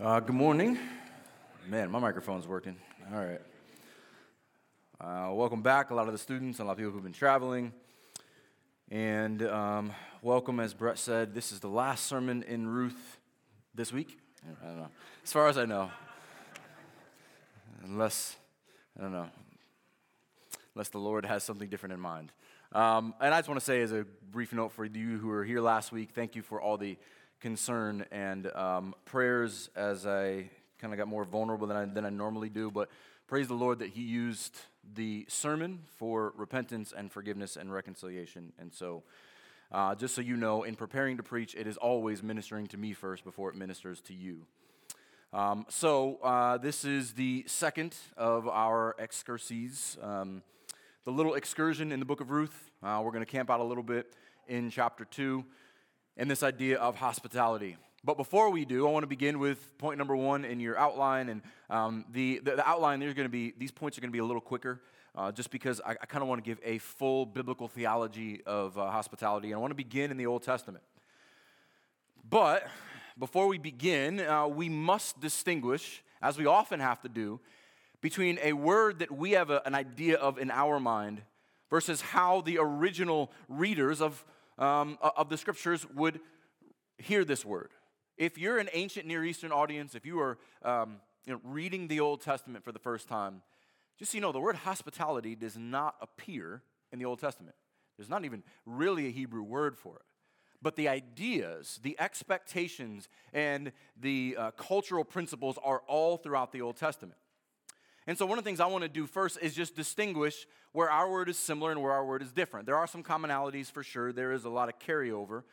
Uh, good morning. Man, my microphone's working. All right. Uh, welcome back, a lot of the students, a lot of people who've been traveling. And um, welcome, as Brett said, this is the last sermon in Ruth this week. I don't know. As far as I know. Unless, I don't know, unless the Lord has something different in mind. Um, and I just want to say, as a brief note for you who were here last week, thank you for all the concern and um, prayers as I kind of got more vulnerable than I, than I normally do. But praise the Lord that He used the sermon for repentance and forgiveness and reconciliation. And so, uh, just so you know, in preparing to preach, it is always ministering to me first before it ministers to you. Um, so, uh, this is the second of our excurses, um, the little excursion in the book of Ruth. Uh, we're going to camp out a little bit in chapter 2 and this idea of hospitality. But before we do, I want to begin with point number one in your outline. And um, the, the, the, outline, there's going to be, these points are going to be a little quicker, uh, just because I, I kind of want to give a full biblical theology of uh, hospitality. And I want to begin in the Old Testament. But before we begin, uh, we must distinguish, as we often have to do, between a word that we have a, an idea of in our mind versus how the original readers of um, of the scriptures would hear this word. If you're an ancient Near Eastern audience, if you are um, you know, reading the Old Testament for the first time, just so you know, the word hospitality does not appear in the Old Testament. There's not even really a Hebrew word for it. But the ideas, the expectations, and the uh, cultural principles are all throughout the Old Testament. And so, one of the things I want to do first is just distinguish where our word is similar and where our word is different. There are some commonalities for sure, there is a lot of carryover,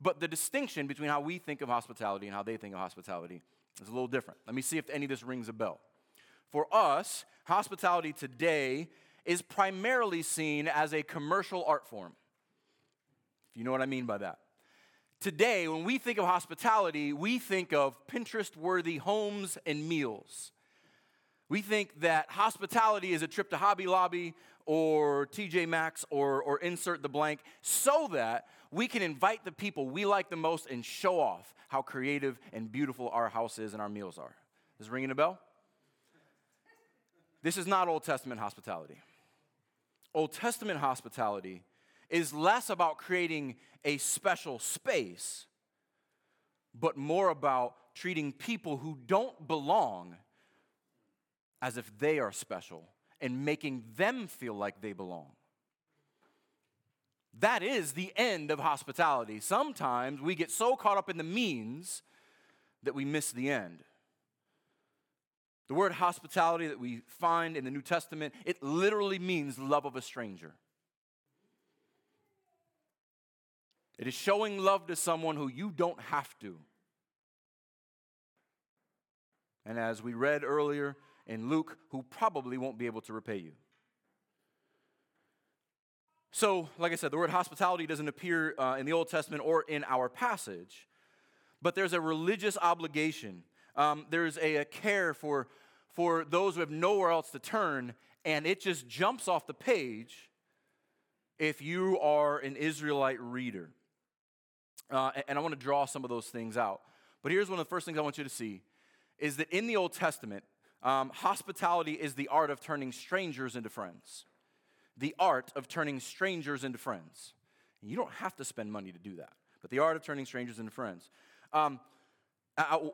but the distinction between how we think of hospitality and how they think of hospitality is a little different. Let me see if any of this rings a bell. For us, hospitality today is primarily seen as a commercial art form. If you know what I mean by that. Today, when we think of hospitality, we think of Pinterest worthy homes and meals. We think that hospitality is a trip to Hobby Lobby or TJ Maxx or, or insert the blank so that we can invite the people we like the most and show off how creative and beautiful our house is and our meals are. Is ringing a bell? This is not Old Testament hospitality. Old Testament hospitality is less about creating a special space, but more about treating people who don't belong as if they are special and making them feel like they belong. That is the end of hospitality. Sometimes we get so caught up in the means that we miss the end. The word hospitality that we find in the New Testament, it literally means love of a stranger. It is showing love to someone who you don't have to. And as we read earlier, in Luke who probably won't be able to repay you. So, like I said, the word hospitality doesn't appear uh, in the Old Testament or in our passage, but there's a religious obligation. Um, there's a, a care for, for those who have nowhere else to turn, and it just jumps off the page if you are an Israelite reader. Uh, and I want to draw some of those things out. But here's one of the first things I want you to see is that in the Old Testament, um, hospitality is the art of turning strangers into friends. The art of turning strangers into friends. And you don't have to spend money to do that, but the art of turning strangers into friends. Um,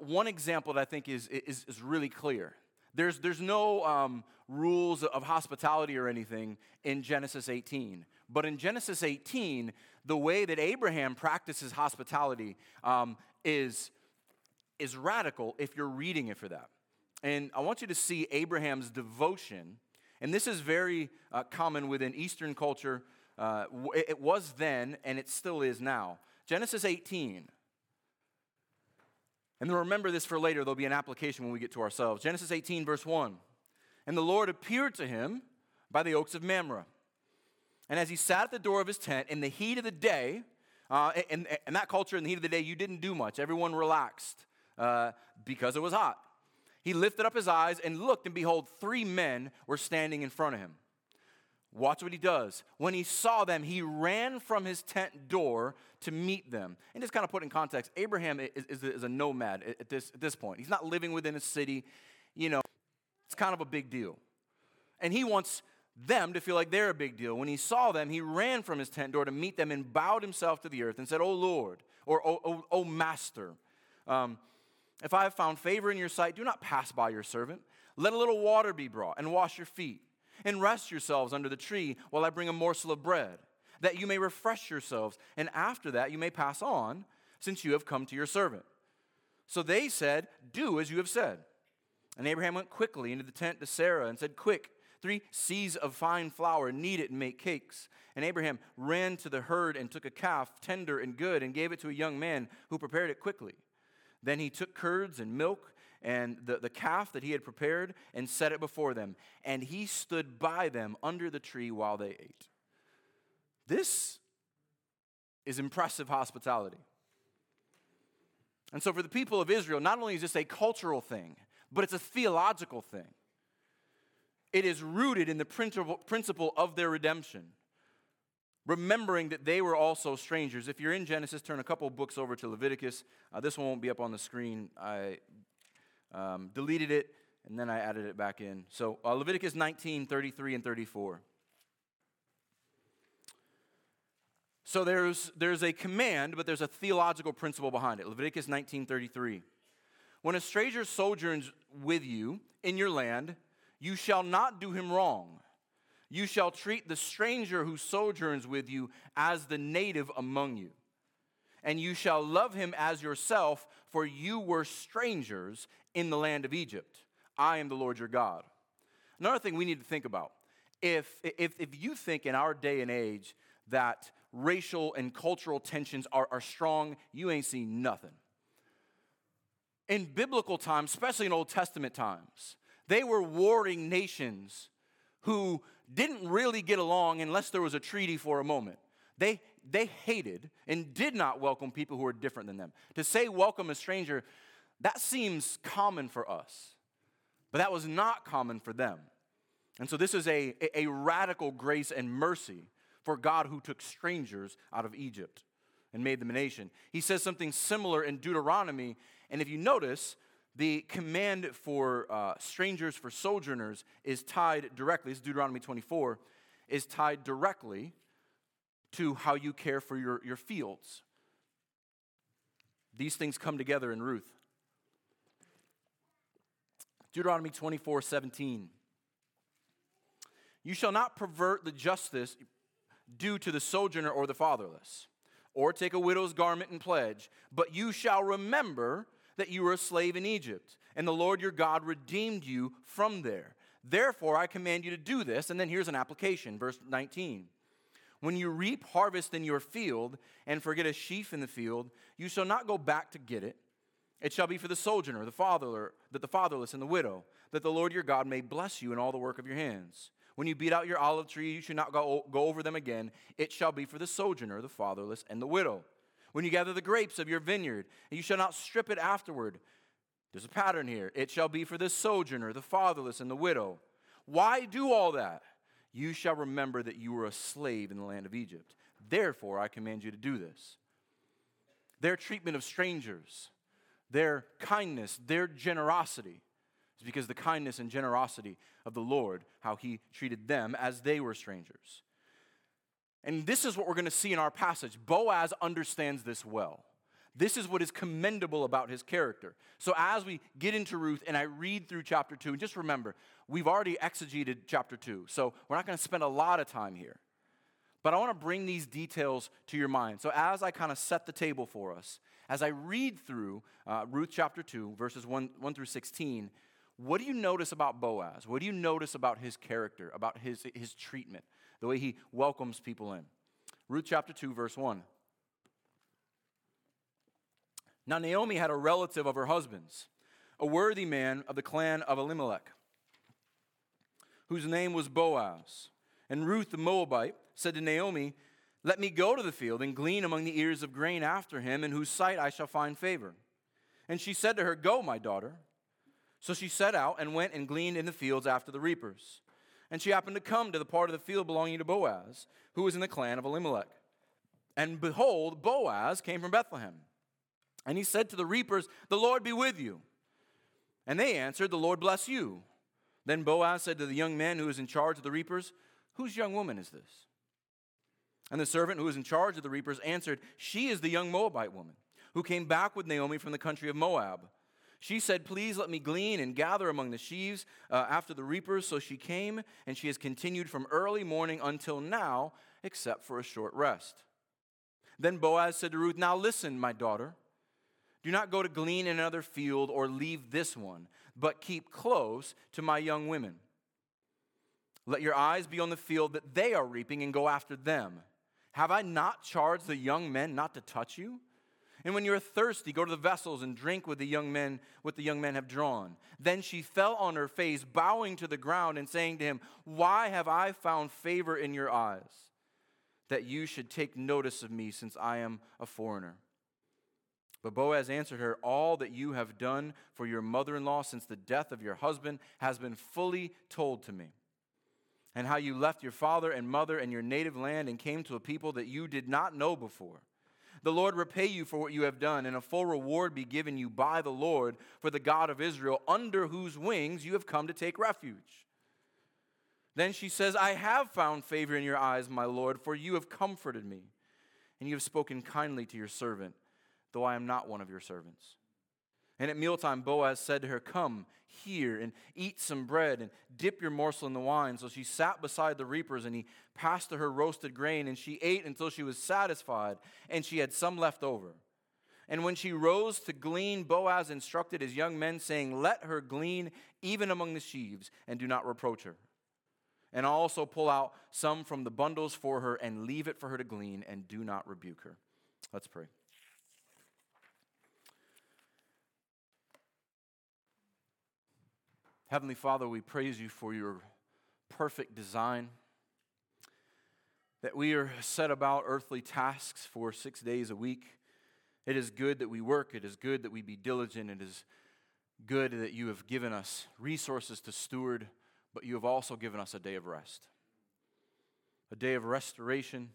one example that I think is, is, is really clear. There's, there's no um, rules of hospitality or anything in Genesis 18. But in Genesis 18, the way that Abraham practices hospitality um, is, is radical if you're reading it for that. And I want you to see Abraham's devotion. And this is very uh, common within Eastern culture. Uh, it was then, and it still is now. Genesis 18. And then remember this for later. There'll be an application when we get to ourselves. Genesis 18, verse 1. And the Lord appeared to him by the oaks of Mamre. And as he sat at the door of his tent in the heat of the day, uh, in that culture, in the heat of the day, you didn't do much. Everyone relaxed uh, because it was hot he lifted up his eyes and looked, and behold, three men were standing in front of him. Watch what he does. When he saw them, he ran from his tent door to meet them. And just kind of put in context, Abraham is, is, is a nomad at this, at this point. He's not living within a city. You know, it's kind of a big deal. And he wants them to feel like they're a big deal. When he saw them, he ran from his tent door to meet them and bowed himself to the earth and said, Oh Lord, or Oh, Master, um, if I have found favor in your sight, do not pass by your servant. Let a little water be brought and wash your feet and rest yourselves under the tree while I bring a morsel of bread, that you may refresh yourselves, and after that you may pass on, since you have come to your servant. So they said, Do as you have said. And Abraham went quickly into the tent to Sarah and said, Quick, three seahs of fine flour, knead it and make cakes. And Abraham ran to the herd and took a calf, tender and good, and gave it to a young man who prepared it quickly. Then he took curds and milk and the, the calf that he had prepared and set it before them. And he stood by them under the tree while they ate. This is impressive hospitality. And so, for the people of Israel, not only is this a cultural thing, but it's a theological thing. It is rooted in the principle of their redemption, remembering that they were also strangers. If you're in Genesis, turn a couple books over to Leviticus. Uh, this one won't be up on the screen. I um, deleted it, and then I added it back in. So uh, Leviticus 19, 33, and 34. So there's, there's a command, but there's a theological principle behind it. Leviticus 19:33. When a stranger sojourns with you in your land, you shall not do him wrong. You shall treat the stranger who sojourns with you as the native among you. And you shall love him as yourself, for you were strangers in the land of Egypt. I am the Lord your God. Another thing we need to think about if, if, if you think in our day and age that racial and cultural tensions are, are strong, you ain't seen nothing. In biblical times, especially in Old Testament times, they were warring nations who didn't really get along unless there was a treaty for a moment. They, they hated and did not welcome people who were different than them. To say welcome a stranger that seems common for us, but that was not common for them. And so this is a, a radical grace and mercy for God who took strangers out of Egypt and made them a nation. He says something similar in Deuteronomy, and if you notice, the command for uh, strangers, for sojourners, is tied directly, this is Deuteronomy 24, is tied directly to how you care for your, your fields. These things come together in Ruth. Deuteronomy 24 17. You shall not pervert the justice due to the sojourner or the fatherless, or take a widow's garment and pledge, but you shall remember that you were a slave in Egypt, and the Lord your God redeemed you from there. Therefore, I command you to do this. And then here's an application, verse 19. When you reap harvest in your field and forget a sheaf in the field, you shall not go back to get it it shall be for the sojourner, the fatherless, that the fatherless and the widow, that the Lord your God may bless you in all the work of your hands. When you beat out your olive tree, you should not go, go over them again. It shall be for the sojourner, the fatherless, and the widow. When you gather the grapes of your vineyard, and you shall not strip it afterward. There's a pattern here. It shall be for the sojourner, the fatherless, and the widow. Why do all that? You shall remember that you were a slave in the land of Egypt. Therefore, I command you to do this. Their treatment of strangers their kindness, their generosity, is because the kindness and generosity of the Lord, how he treated them as they were strangers. And this is what we're going to see in our passage. Boaz understands this well. This is what is commendable about his character. So, as we get into Ruth and I read through chapter 2, and just remember, we've already exegeted chapter 2, so we're not going to spend a lot of time here. But I want to bring these details to your mind. So, as I kind of set the table for us, as I read through uh, Ruth chapter 2, verses 1, 1 through 16, what do you notice about Boaz? What do you notice about his character, about his, his treatment, the way he welcomes people in? Ruth chapter 2, verse 1. Now, Naomi had a relative of her husband's, a worthy man of the clan of Elimelech, whose name was Boaz. And Ruth the Moabite said to Naomi, let me go to the field and glean among the ears of grain after him, in whose sight I shall find favor. And she said to her, Go, my daughter. So she set out and went and gleaned in the fields after the reapers. And she happened to come to the part of the field belonging to Boaz, who was in the clan of Elimelech. And behold, Boaz came from Bethlehem. And he said to the reapers, The Lord be with you. And they answered, The Lord bless you. Then Boaz said to the young man who was in charge of the reapers, Whose young woman is this? And the servant who was in charge of the reapers answered, She is the young Moabite woman who came back with Naomi from the country of Moab. She said, Please let me glean and gather among the sheaves uh, after the reapers. So she came, and she has continued from early morning until now, except for a short rest. Then Boaz said to Ruth, Now listen, my daughter. Do not go to glean in another field or leave this one, but keep close to my young women. Let your eyes be on the field that they are reaping and go after them. Have I not charged the young men not to touch you? And when you're thirsty, go to the vessels and drink with the young men, what the young men have drawn. Then she fell on her face, bowing to the ground and saying to him, Why have I found favor in your eyes, that you should take notice of me, since I am a foreigner? But Boaz answered her, All that you have done for your mother in law since the death of your husband has been fully told to me. And how you left your father and mother and your native land and came to a people that you did not know before the Lord repay you for what you have done, and a full reward be given you by the Lord for the God of Israel, under whose wings you have come to take refuge. Then she says, I have found favor in your eyes, my Lord, for you have comforted me, and you have spoken kindly to your servant, though I am not one of your servants. And at mealtime, Boaz said to her, Come here and eat some bread and dip your morsel in the wine. So she sat beside the reapers, and he passed to her roasted grain, and she ate until she was satisfied, and she had some left over. And when she rose to glean, Boaz instructed his young men, saying, Let her glean even among the sheaves, and do not reproach her. And also pull out some from the bundles for her, and leave it for her to glean, and do not rebuke her. Let's pray. Heavenly Father, we praise you for your perfect design. That we are set about earthly tasks for six days a week. It is good that we work. It is good that we be diligent. It is good that you have given us resources to steward, but you have also given us a day of rest. A day of restoration,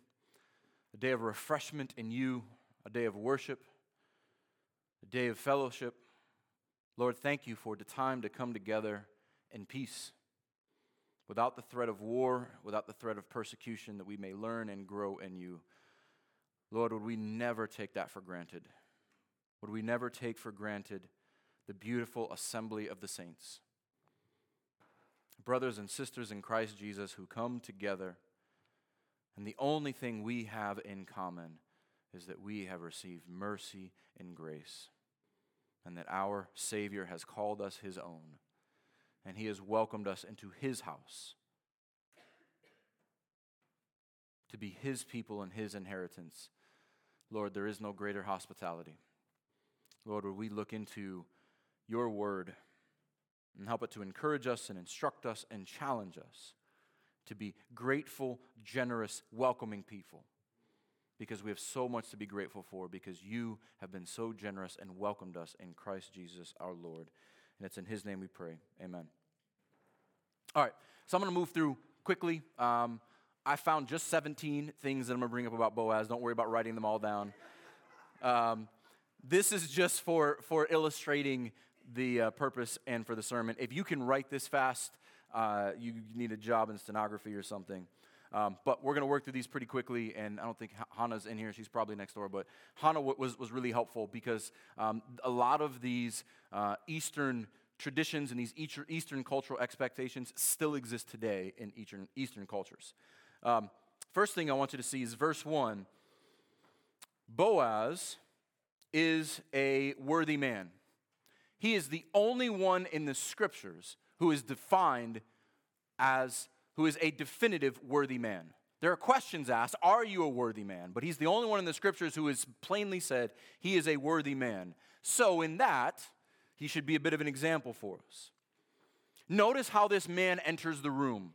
a day of refreshment in you, a day of worship, a day of fellowship, Lord, thank you for the time to come together in peace without the threat of war, without the threat of persecution, that we may learn and grow in you. Lord, would we never take that for granted? Would we never take for granted the beautiful assembly of the saints? Brothers and sisters in Christ Jesus who come together, and the only thing we have in common is that we have received mercy and grace and that our Savior has called us his own, and he has welcomed us into his house to be his people and his inheritance. Lord, there is no greater hospitality. Lord, would we look into your word and help it to encourage us and instruct us and challenge us to be grateful, generous, welcoming people because we have so much to be grateful for because you have been so generous and welcomed us in Christ Jesus our Lord. And it's in his name we pray. Amen. All right, so I'm going to move through quickly. Um, I found just 17 things that I'm going to bring up about Boaz. Don't worry about writing them all down. Um, this is just for, for illustrating the uh, purpose and for the sermon. If you can write this fast, uh, you need a job in stenography or something. Um, but we're going to work through these pretty quickly, and I don't think Hannah's in here. She's probably next door. But Hannah was, was really helpful because um, a lot of these uh, Eastern traditions and these Eastern cultural expectations still exist today in Eastern, Eastern cultures. Um, first thing I want you to see is verse 1 Boaz is a worthy man. He is the only one in the scriptures who is defined as who is a definitive worthy man. There are questions asked Are you a worthy man? But he's the only one in the scriptures who has plainly said he is a worthy man. So, in that, he should be a bit of an example for us. Notice how this man enters the room.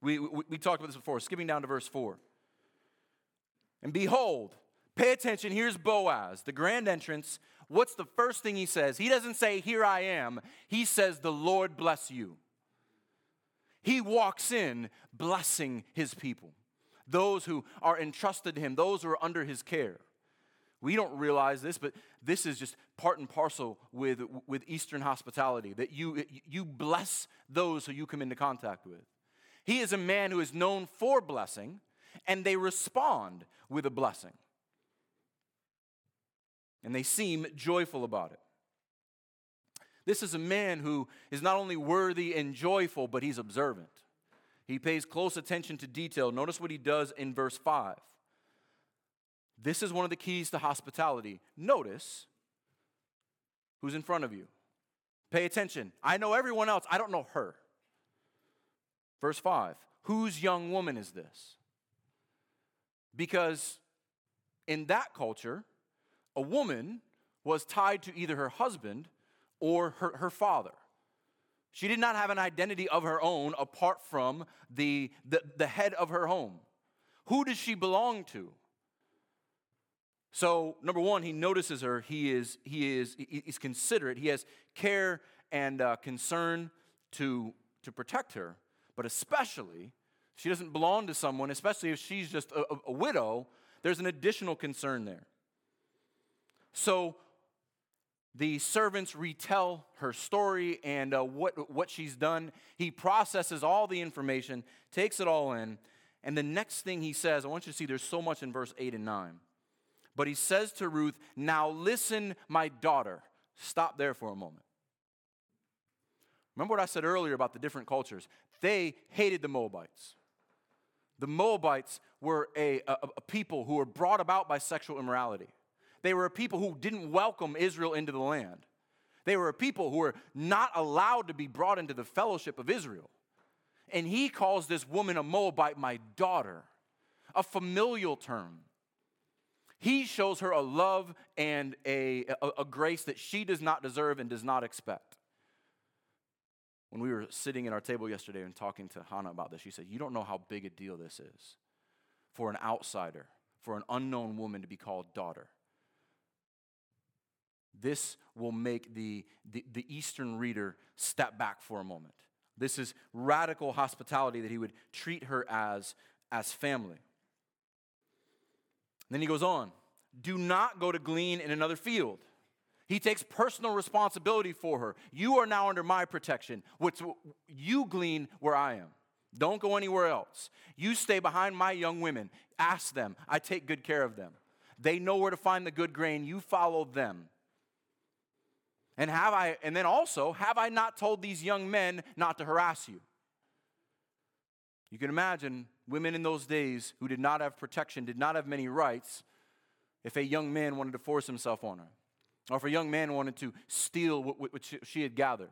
We, we, we talked about this before, skipping down to verse 4. And behold, pay attention, here's Boaz, the grand entrance. What's the first thing he says? He doesn't say, Here I am. He says, The Lord bless you. He walks in blessing his people, those who are entrusted to him, those who are under his care. We don't realize this, but this is just part and parcel with, with Eastern hospitality that you, you bless those who you come into contact with. He is a man who is known for blessing, and they respond with a blessing. And they seem joyful about it. This is a man who is not only worthy and joyful, but he's observant. He pays close attention to detail. Notice what he does in verse 5. This is one of the keys to hospitality. Notice who's in front of you. Pay attention. I know everyone else, I don't know her. Verse 5 Whose young woman is this? Because in that culture, a woman was tied to either her husband or her, her father. She did not have an identity of her own apart from the, the, the head of her home. Who does she belong to? So, number one, he notices her. He is, he is he's considerate. He has care and uh, concern to, to protect her. But especially, she doesn't belong to someone, especially if she's just a, a widow, there's an additional concern there. So, the servants retell her story and uh, what, what she's done. He processes all the information, takes it all in, and the next thing he says, I want you to see there's so much in verse 8 and 9. But he says to Ruth, Now listen, my daughter. Stop there for a moment. Remember what I said earlier about the different cultures? They hated the Moabites. The Moabites were a, a, a people who were brought about by sexual immorality. They were a people who didn't welcome Israel into the land. They were a people who were not allowed to be brought into the fellowship of Israel. And he calls this woman a Moabite my daughter, a familial term. He shows her a love and a, a, a, grace that she does not deserve and does not expect. When we were sitting at our table yesterday and talking to Hannah about this, she said, You don't know how big a deal this is for an outsider, for an unknown woman to be called daughter. This will make the, the, the Eastern reader step back for a moment. This is radical hospitality that he would treat her as, as family. then he goes on do not go to glean in another field. He takes personal responsibility for her. You are now under my protection. What's, you glean where I am. Don't go anywhere else. You stay behind my young women. Ask them. I take good care of them. They know where to find the good grain. You follow them. And have I and then also, have I not told these young men not to harass you? You can imagine women in those days who did not have protection, did not have many rights, if a young man wanted to force himself on her, or if a young man wanted to steal what, what she had gathered.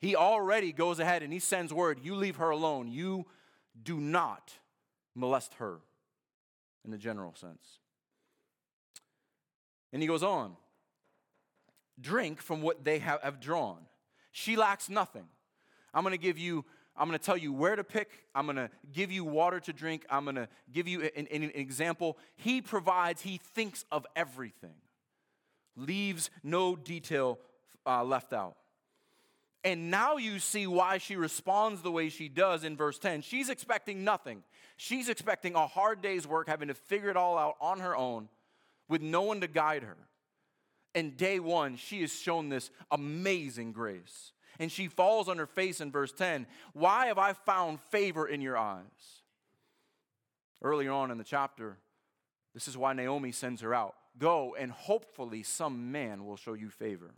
He already goes ahead and he sends word you leave her alone. You do not molest her in the general sense. And he goes on drink from what they have, have drawn. She lacks nothing. I'm going to give you I'm going to tell you where to pick. I'm going to give you water to drink. I'm going to give you an, an, example. He provides, he thinks of everything, leaves no detail uh, left out. And now you see why she responds the way she does in verse 10. She's expecting nothing. She's expecting a hard day's work, having to figure it all out on her own with no one to guide her. And day one, she is shown this amazing grace. And she falls on her face in verse 10 Why have I found favor in your eyes? Earlier on in the chapter, this is why Naomi sends her out Go, and hopefully some man will show you favor.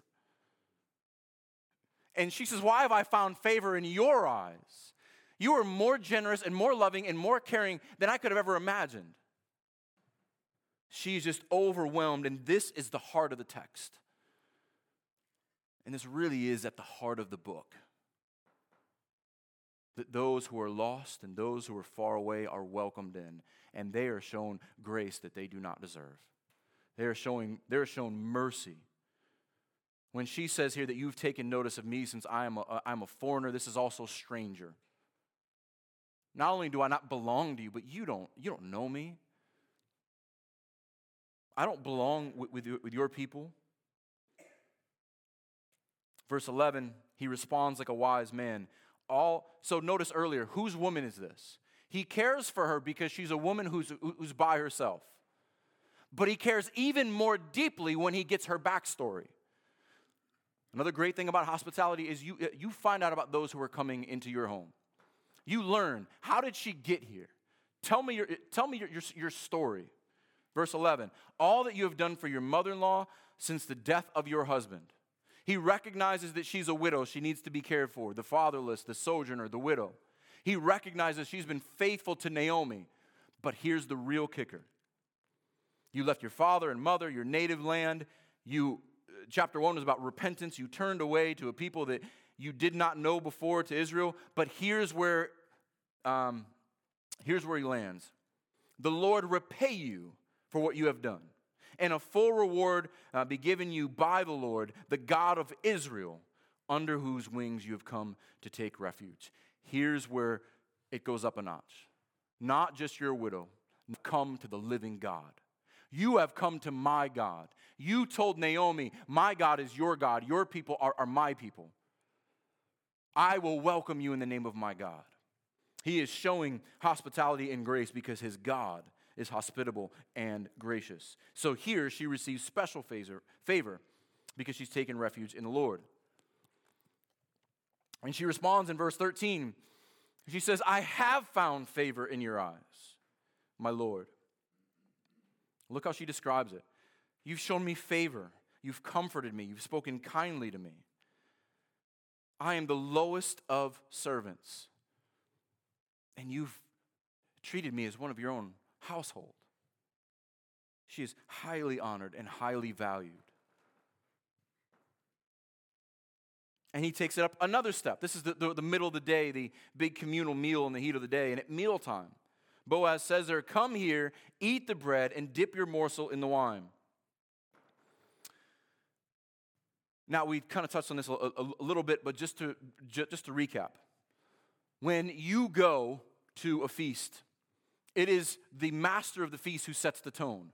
And she says, Why have I found favor in your eyes? You are more generous and more loving and more caring than I could have ever imagined. She's just overwhelmed, and this is the heart of the text. And this really is at the heart of the book. That those who are lost and those who are far away are welcomed in, and they are shown grace that they do not deserve. They are showing, they are shown mercy. When she says here that you've taken notice of me since I am a, uh, I'm a foreigner, this is also stranger. Not only do I not belong to you, but you don't, you don't know me. I don't belong with, with, with your people. Verse 11, He responds like a wise man. All so notice earlier, whose woman is this? He cares for her because she's a woman who's, who's by herself. But he cares even more deeply when he gets her backstory. Another great thing about hospitality is you, you find out about those who are coming into your home. You learn how did she get here? Tell me your, tell me your, your, your story. Verse 11 All that you have done for your mother in law since the death of your husband. He recognizes that she's a widow, she needs to be cared for, the fatherless, the sojourner, the widow. He recognizes she's been faithful to Naomi. But here's the real kicker you left your father and mother, your native land. You, chapter one was about repentance. You turned away to a people that you did not know before to Israel. But here's where, um, here's where he lands. The Lord repay you for what you have done, and a full reward uh, be given you by the Lord, the God of Israel, under whose wings you have come to take refuge. Here's where it goes up a notch. Not just your widow, come to the living God. You have come to my God. You told Naomi, My God is your God. Your people are, are my people. I will welcome you in the name of my God. He is showing hospitality and grace because his God is hospitable and gracious. So here she receives special favor, because she's taken refuge in the Lord. And she responds in verse 13. She says, I have found favor in your eyes, my Lord. Look how she describes it. You've shown me favor. You've comforted me. You've spoken kindly to me. I am the lowest of servants. And you've treated me as one of your own household. She is highly honored and highly valued. And he takes it up another step. This is the, the, the, middle of the day, the big communal meal in the heat of the day. And at mealtime, Boaz says there, Come here, eat the bread, and dip your morsel in the wine. Now, we kind of touched on this a, a, a little bit, but just to, just to recap. When you go to a feast, it is the master of the feast who sets the tone.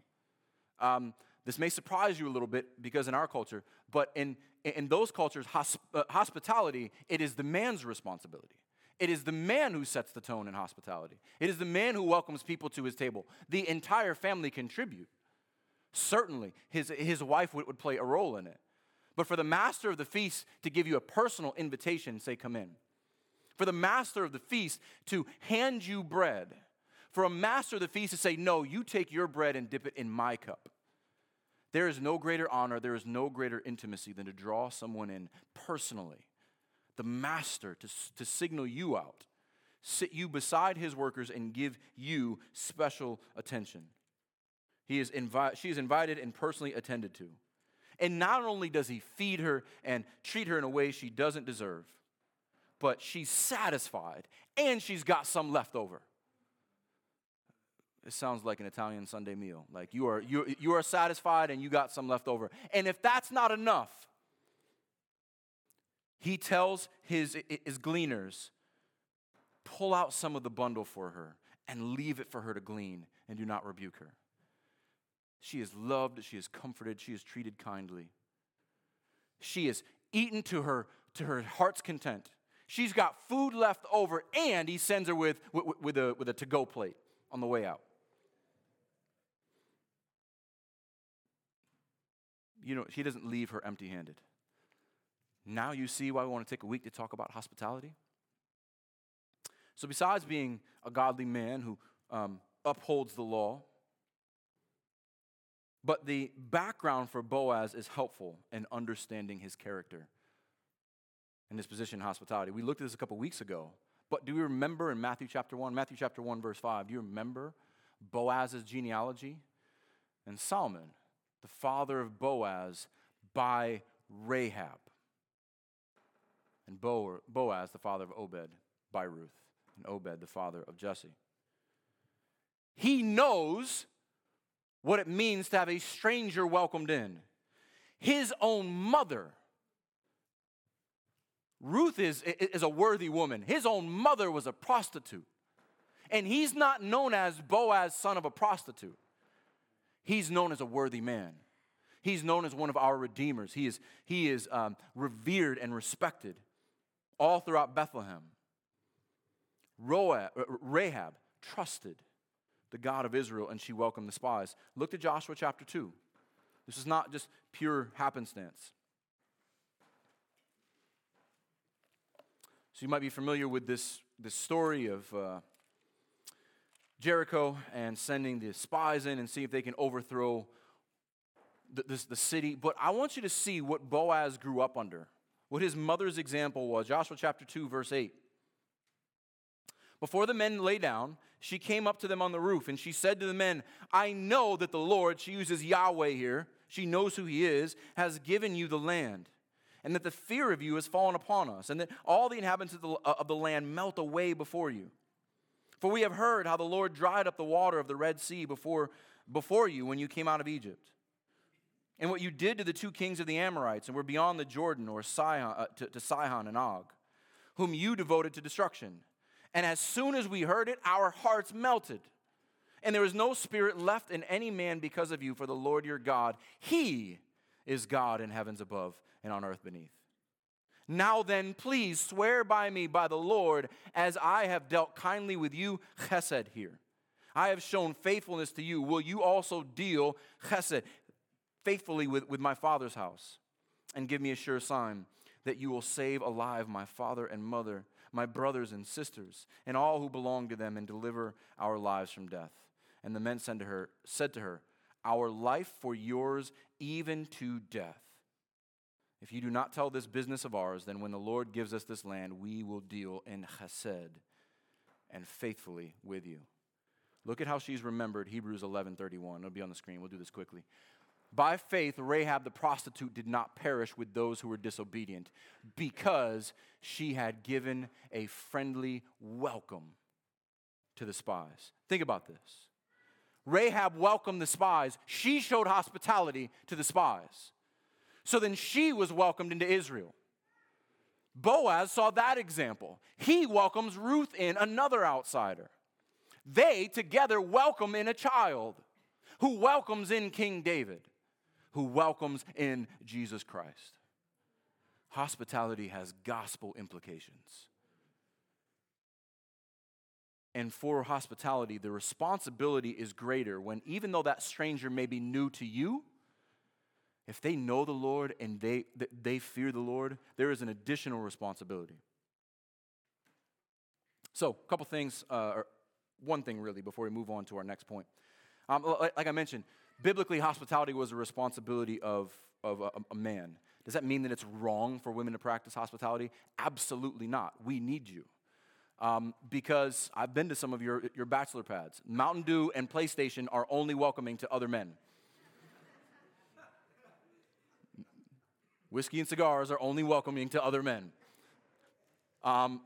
Um, this may surprise you a little bit because in our culture, but in, in those cultures, hosp- uh, hospitality, it is the man's responsibility. It is the man who sets the tone in hospitality. It is the man who welcomes people to his table. The entire family contribute. Certainly, his, his wife would, would play a role in it. But for the master of the feast to give you a personal invitation, say, come in. For the master of the feast to hand you bread. For a master of the feast to say, no, you take your bread and dip it in my cup. There is no greater honor, there is no greater intimacy than to draw someone in personally the master to, to signal you out, sit you beside his workers, and give you special attention. He is invi- she is invited and personally attended to. And not only does he feed her and treat her in a way she doesn't deserve, but she's satisfied and she's got some left over. It sounds like an Italian Sunday meal. Like you are, you, you are satisfied and you got some left over. And if that's not enough, he tells his, his gleaners, pull out some of the bundle for her and leave it for her to glean and do not rebuke her. She is loved, she is comforted, she is treated kindly. She is eaten to her to her heart's content. She's got food left over, and he sends her with, with, with a, with a to go plate on the way out. You know, she doesn't leave her empty handed. Now you see why we want to take a week to talk about hospitality? So, besides being a godly man who um, upholds the law, but the background for Boaz is helpful in understanding his character and his position in hospitality. We looked at this a couple weeks ago, but do you remember in Matthew chapter 1, Matthew chapter 1, verse 5, do you remember Boaz's genealogy? And Salmon, the father of Boaz, by Rahab and Boaz, the father of Obed, by Ruth, and Obed, the father of Jesse. He knows what it means to have a stranger welcomed in. His own mother, Ruth is, is a worthy woman. His own mother was a prostitute. And he's not known as Boaz, son of a prostitute. He's known as a worthy man. He's known as one of our redeemers. He is, he is um, revered and respected. all throughout Bethlehem. Uh, Rahab trusted the God of Israel and she welcomed the spies. Look to Joshua chapter 2. This is not just pure happenstance. So you might be familiar with this, this story of uh, Jericho and sending the spies in and see if they can overthrow the, this, the city. But I want you to see what Boaz grew up under, what his mother's example was. Joshua chapter 2, verse 8. Before the men lay down, she came up to them on the roof and she said to the men, I know that the Lord, she uses Yahweh here, she knows who he is, has given you the land, and that the fear of you has fallen upon us, and that all the inhabitants of the, uh, of the land melt away before you. For we have heard how the Lord dried up the water of the Red Sea before, before you when you came out of Egypt. And what you did to the two kings of the Amorites and were beyond the Jordan or Sihon, uh, to, to Sihon and Og, whom you devoted to destruction. And as soon as we heard it, our hearts melted. And there was no spirit left in any man because of you, for the Lord your God, He is God in heavens above and on earth beneath. Now then, please swear by me, by the Lord, as I have dealt kindly with you, chesed here. I have shown faithfulness to you. Will you also deal chesed faithfully with, with my father's house? And give me a sure sign that you will save alive my father and mother my brothers and sisters, and all who belong to them, and deliver our lives from death. And the men said to her, said to her, Our life for yours, even to death. If you do not tell this business of ours, then when the Lord gives us this land, we will deal in chesed and faithfully with you. Look at how she's remembered Hebrews 11:31. It'll be on the screen. We'll do this quickly. By faith, Rahab the prostitute did not perish with those who were disobedient because she had given a friendly welcome to the spies. Think about this. Rahab welcomed the spies, she showed hospitality to the spies. So then she was welcomed into Israel. Boaz saw that example. He welcomes Ruth in, another outsider. They together welcome in a child who welcomes in King David who welcomes in Jesus Christ. Hospitality has gospel implications. And for hospitality, the responsibility is greater when, even though that stranger may be new to you, if they know the Lord and they, they fear the Lord, there is an additional responsibility. So, a couple things, uh, or one thing really, before we move on to our next point. Um, like I mentioned, biblically, hospitality was a responsibility of, of a, a man. Does that mean that it's wrong for women to practice hospitality? Absolutely not. We need you. Um, because I've been to some of your, your bachelor pads. Mountain Dew and PlayStation are only welcoming to other men. Whiskey and cigars are only welcoming to other men. Um,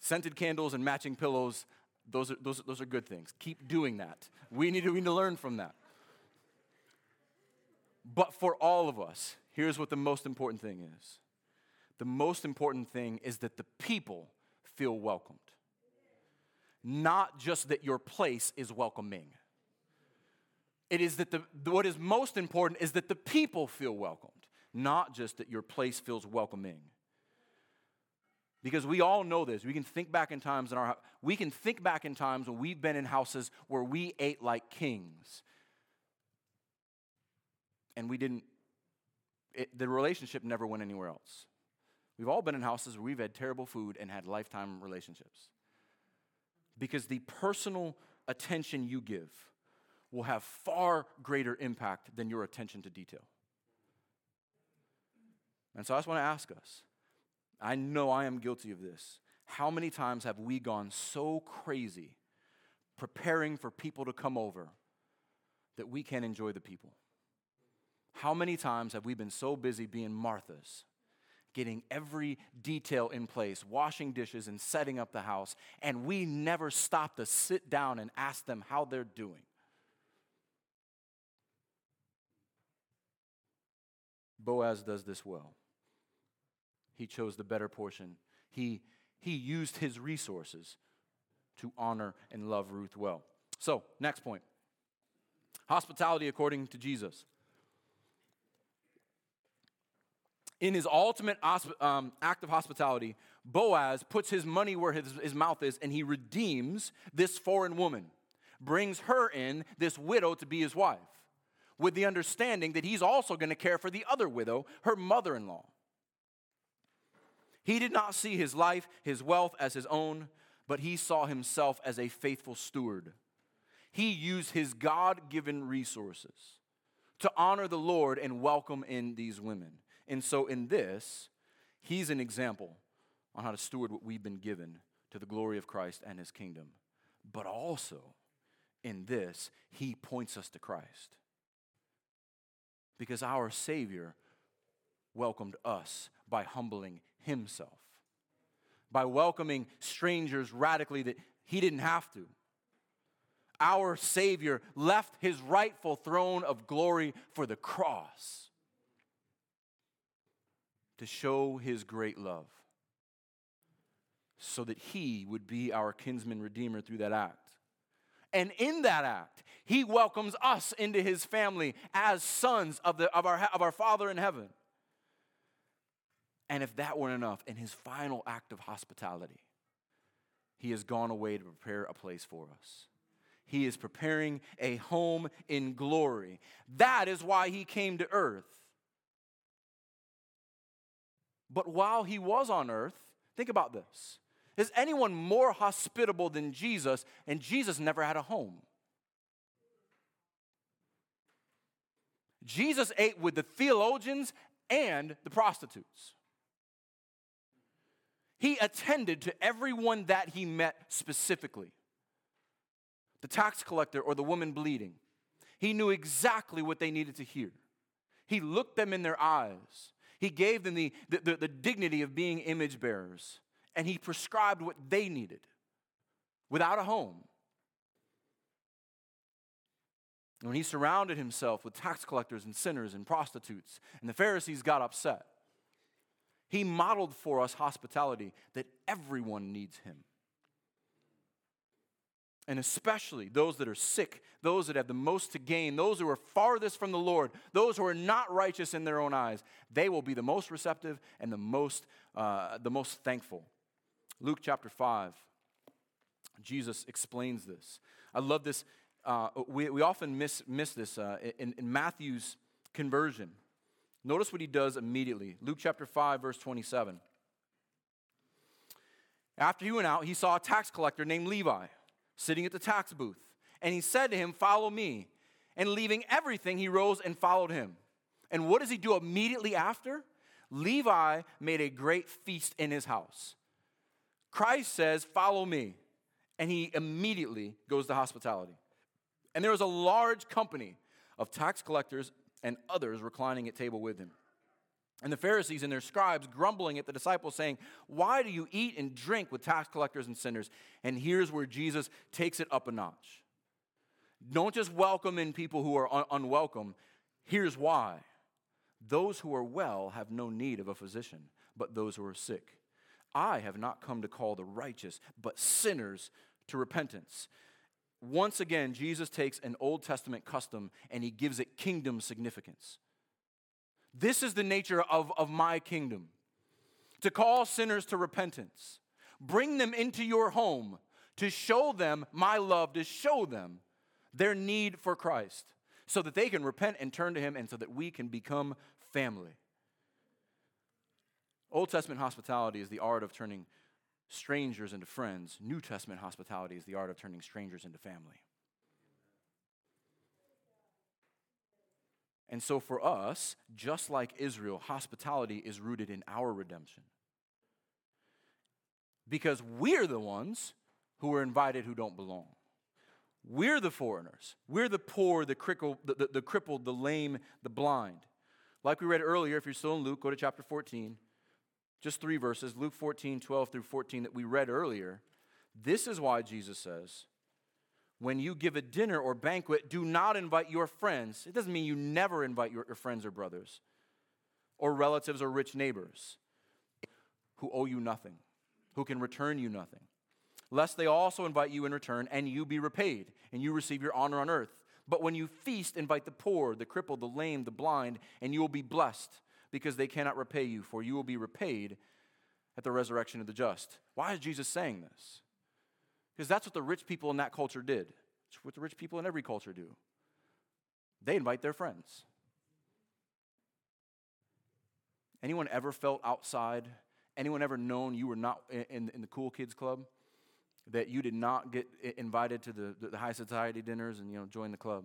scented candles and matching pillows, those are, those, those are good things. Keep doing that. We need, to, we need to learn from that. But for all of us, here's what the most important thing is the most important thing is that the people feel welcomed, not just that your place is welcoming. It is that the, what is most important is that the people feel welcomed, not just that your place feels welcoming. Because we all know this. We can think back in times in our we can think back in times when we've been in houses where we ate like kings and we didn't, it, the relationship never went anywhere else. We've all been in houses where we've had terrible food and had lifetime relationships. Because the personal attention you give will have far greater impact than your attention to detail. And so I just want to ask us I know I am guilty of this. How many times have we gone so crazy preparing for people to come over that we can't enjoy the people? How many times have we been so busy being Marthas, getting every detail in place, washing dishes and setting up the house, and we never stop to sit down and ask them how they're doing? Boaz does this well. He chose the better portion. He, he used his resources to honor and love Ruth well. So, next point hospitality according to Jesus. In his ultimate um, act of hospitality, Boaz puts his money where his, his mouth is and he redeems this foreign woman, brings her in, this widow, to be his wife, with the understanding that he's also going to care for the other widow, her mother in law. He did not see his life, his wealth as his own, but he saw himself as a faithful steward. He used his God given resources to honor the Lord and welcome in these women. And so, in this, he's an example on how to steward what we've been given to the glory of Christ and his kingdom. But also, in this, he points us to Christ. Because our Savior welcomed us by humbling himself, by welcoming strangers radically that he didn't have to. Our Savior left his rightful throne of glory for the cross to show his great love so that he would be our kinsman redeemer through that act. And in that act, he welcomes us into his family as sons of, the, of, our, of our Father in heaven. And if that weren't enough, in his final act of hospitality, he has gone away to prepare a place for us. He is preparing a home in glory. That is why he came to earth. But while he was on earth, think about this. Is anyone more hospitable than Jesus? And Jesus never had a home. Jesus ate with the theologians and the prostitutes. He attended to everyone that he met specifically the tax collector or the woman bleeding. He knew exactly what they needed to hear. He looked them in their eyes. He gave them the, the, the, the dignity of being image bearers and he prescribed what they needed without a home. When he surrounded himself with tax collectors and sinners and prostitutes, and the Pharisees got upset, he modeled for us hospitality that everyone needs him. And especially those that are sick, those that have the most to gain, those who are farthest from the Lord, those who are not righteous in their own eyes, they will be the most receptive and the most, uh, the most thankful. Luke chapter 5, Jesus explains this. I love this. Uh, we, we often miss, miss this uh, in, in Matthew's conversion. Notice what he does immediately. Luke chapter 5, verse 27. After he went out, he saw a tax collector named Levi sitting at the tax booth. And he said to him, Follow me. And leaving everything, he rose and followed him. And what does he do immediately after? Levi made a great feast in his house. Christ says, Follow me. And he immediately goes to hospitality. And there was a large company of tax collectors and others reclining at table with him. And the Pharisees and their scribes grumbling at the disciples, saying, Why do you eat and drink with tax collectors and sinners? And here's where Jesus takes it up a notch. Don't just welcome in people who are un- unwelcome. Here's why those who are well have no need of a physician, but those who are sick. I have not come to call the righteous, but sinners to repentance. Once again, Jesus takes an Old Testament custom and he gives it kingdom significance. This is the nature of, of my kingdom to call sinners to repentance, bring them into your home, to show them my love, to show them their need for Christ, so that they can repent and turn to him, and so that we can become family. Old Testament hospitality is the art of turning strangers into friends. New Testament hospitality is the art of turning strangers into family. And so for us, just like Israel, hospitality is rooted in our redemption. Because we're the ones who are invited who don't belong. We're the foreigners. We're the poor, the, crippled, the, the, the crippled, the lame, the blind. Like we read earlier, if you're still in Luke, go to chapter 14 just three verses, Luke 14, 12 through 14, that we read earlier. This is why Jesus says, when you give a dinner or banquet, do not invite your friends. It doesn't mean you never invite your, your friends or brothers, or relatives or rich neighbors who owe you nothing, who can return you nothing, lest they also invite you in return and you be repaid and you receive your honor on earth. But when you feast, invite the poor, the crippled, the lame, the blind, and you will be blessed because they cannot repay you, for you will be repaid at the resurrection of the just. Why is Jesus saying this? Because that's what the rich people in that culture did. It's what the rich people in every culture do. They invite their friends. Anyone ever felt outside? Anyone ever known you were not in, in the cool kids club? That you did not get invited to the, the high society dinners and you know join the club.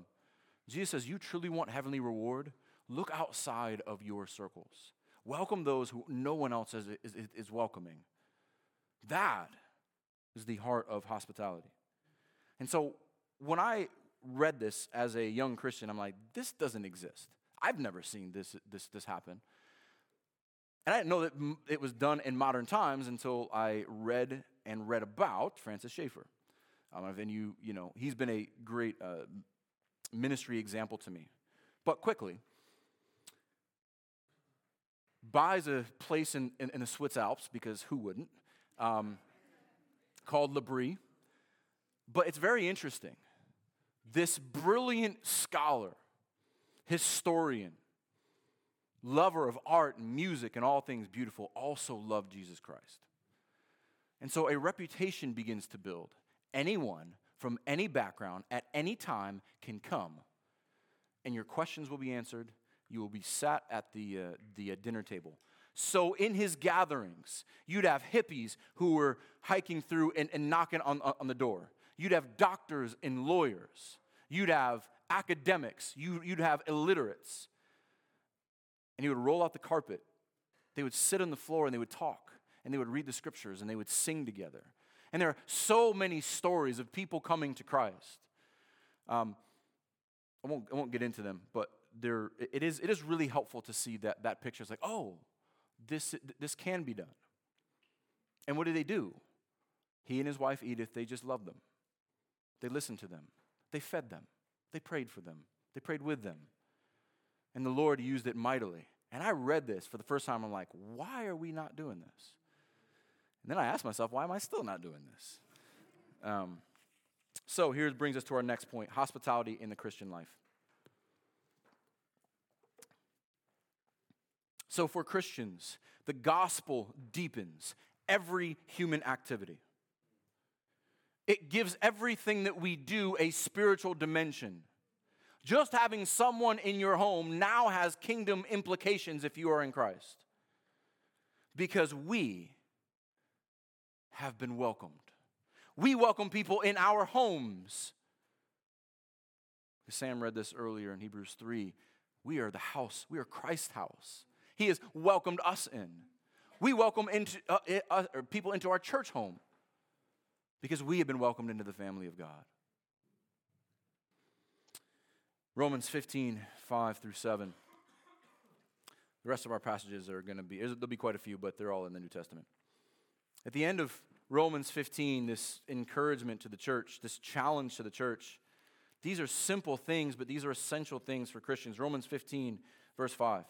Jesus says, You truly want heavenly reward? Look outside of your circles. Welcome those who no one else is, is, is welcoming. That is the heart of hospitality. And so when I read this as a young Christian, I'm like, this doesn't exist. I've never seen this, this, this happen. And I didn't know that it was done in modern times until I read and read about Francis Schaeffer. Um, and you, you know, he's been a great uh, ministry example to me. But quickly, buys a place in, in, in the Swiss Alps, because who wouldn't, um, called L'Abri. But it's very interesting. This brilliant scholar, historian, lover of art and music and all things beautiful, also loved Jesus Christ. And so a reputation begins to build. Anyone from any background at any time can come, and your questions will be answered. You will be sat at the, uh, the uh, dinner table. So, in his gatherings, you'd have hippies who were hiking through and, and knocking on, on the door. You'd have doctors and lawyers. You'd have academics. You, you'd have illiterates. And he would roll out the carpet. They would sit on the floor and they would talk and they would read the scriptures and they would sing together. And there are so many stories of people coming to Christ. Um, I, won't, I won't get into them, but there, it, is, it is really helpful to see that, that picture. It's like, oh, this, this can be done. And what did they do? He and his wife Edith, they just loved them. They listened to them. They fed them. They prayed for them. They prayed with them. And the Lord used it mightily. And I read this for the first time. I'm like, why are we not doing this? And then I asked myself, why am I still not doing this? Um, so here brings us to our next point hospitality in the Christian life. So for Christians, the gospel deepens every human activity. It gives everything that we do a spiritual dimension. Just having someone in your home now has kingdom implications if you are in Christ. Because we have been welcomed. We welcome people in our homes. Sam read this earlier in Hebrews 3. We are the house, we are Christ's house. He has welcomed us in. We welcome into, uh, uh, people into our church home because we have been welcomed into the family of God. Romans 15, 5 through 7. The rest of our passages are going to be, there'll be quite a few, but they're all in the New Testament. At the end of Romans 15, this encouragement to the church, this challenge to the church, these are simple things, but these are essential things for Christians. Romans 15, verse 5.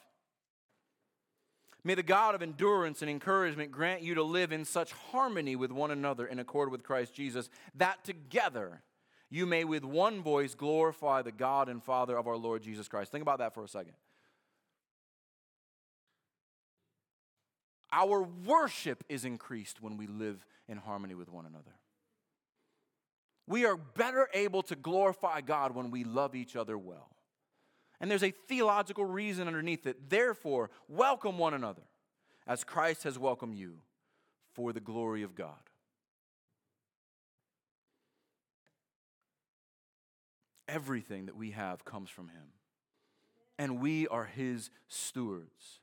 May the God of endurance and encouragement grant you to live in such harmony with one another in accord with Christ Jesus, that together you may with one voice glorify the God and Father of our Lord Jesus Christ. Think about that for a second. Our worship is increased when we live in harmony with one another. We are better able to glorify God when we love each other well. And there's a theological reason underneath it. Therefore, welcome one another as Christ has welcomed you for the glory of God. Everything that we have comes from Him, and we are His stewards.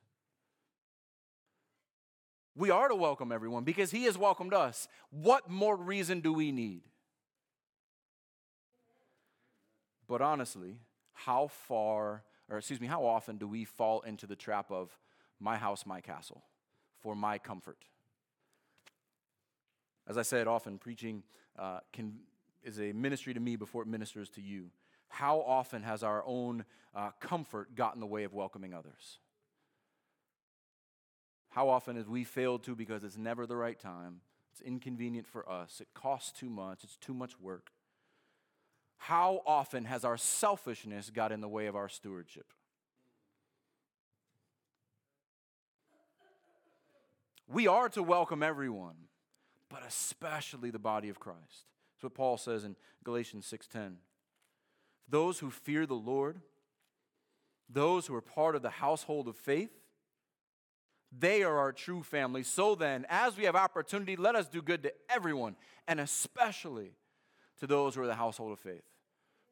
We are to welcome everyone because He has welcomed us. What more reason do we need? But honestly, how far, or excuse me, how often do we fall into the trap of my house, my castle, for my comfort? As I said often, preaching uh, can, is a ministry to me before it ministers to you. How often has our own uh, comfort got in the way of welcoming others? How often have we failed to because it's never the right time? It's inconvenient for us. It costs too much. It's too much work. How often has our selfishness got in the way of our stewardship? We are to welcome everyone, but especially the body of Christ. That's what Paul says in Galatians 6:10. Those who fear the Lord, those who are part of the household of faith, they are our true family. So then, as we have opportunity, let us do good to everyone, and especially to those who are the household of faith.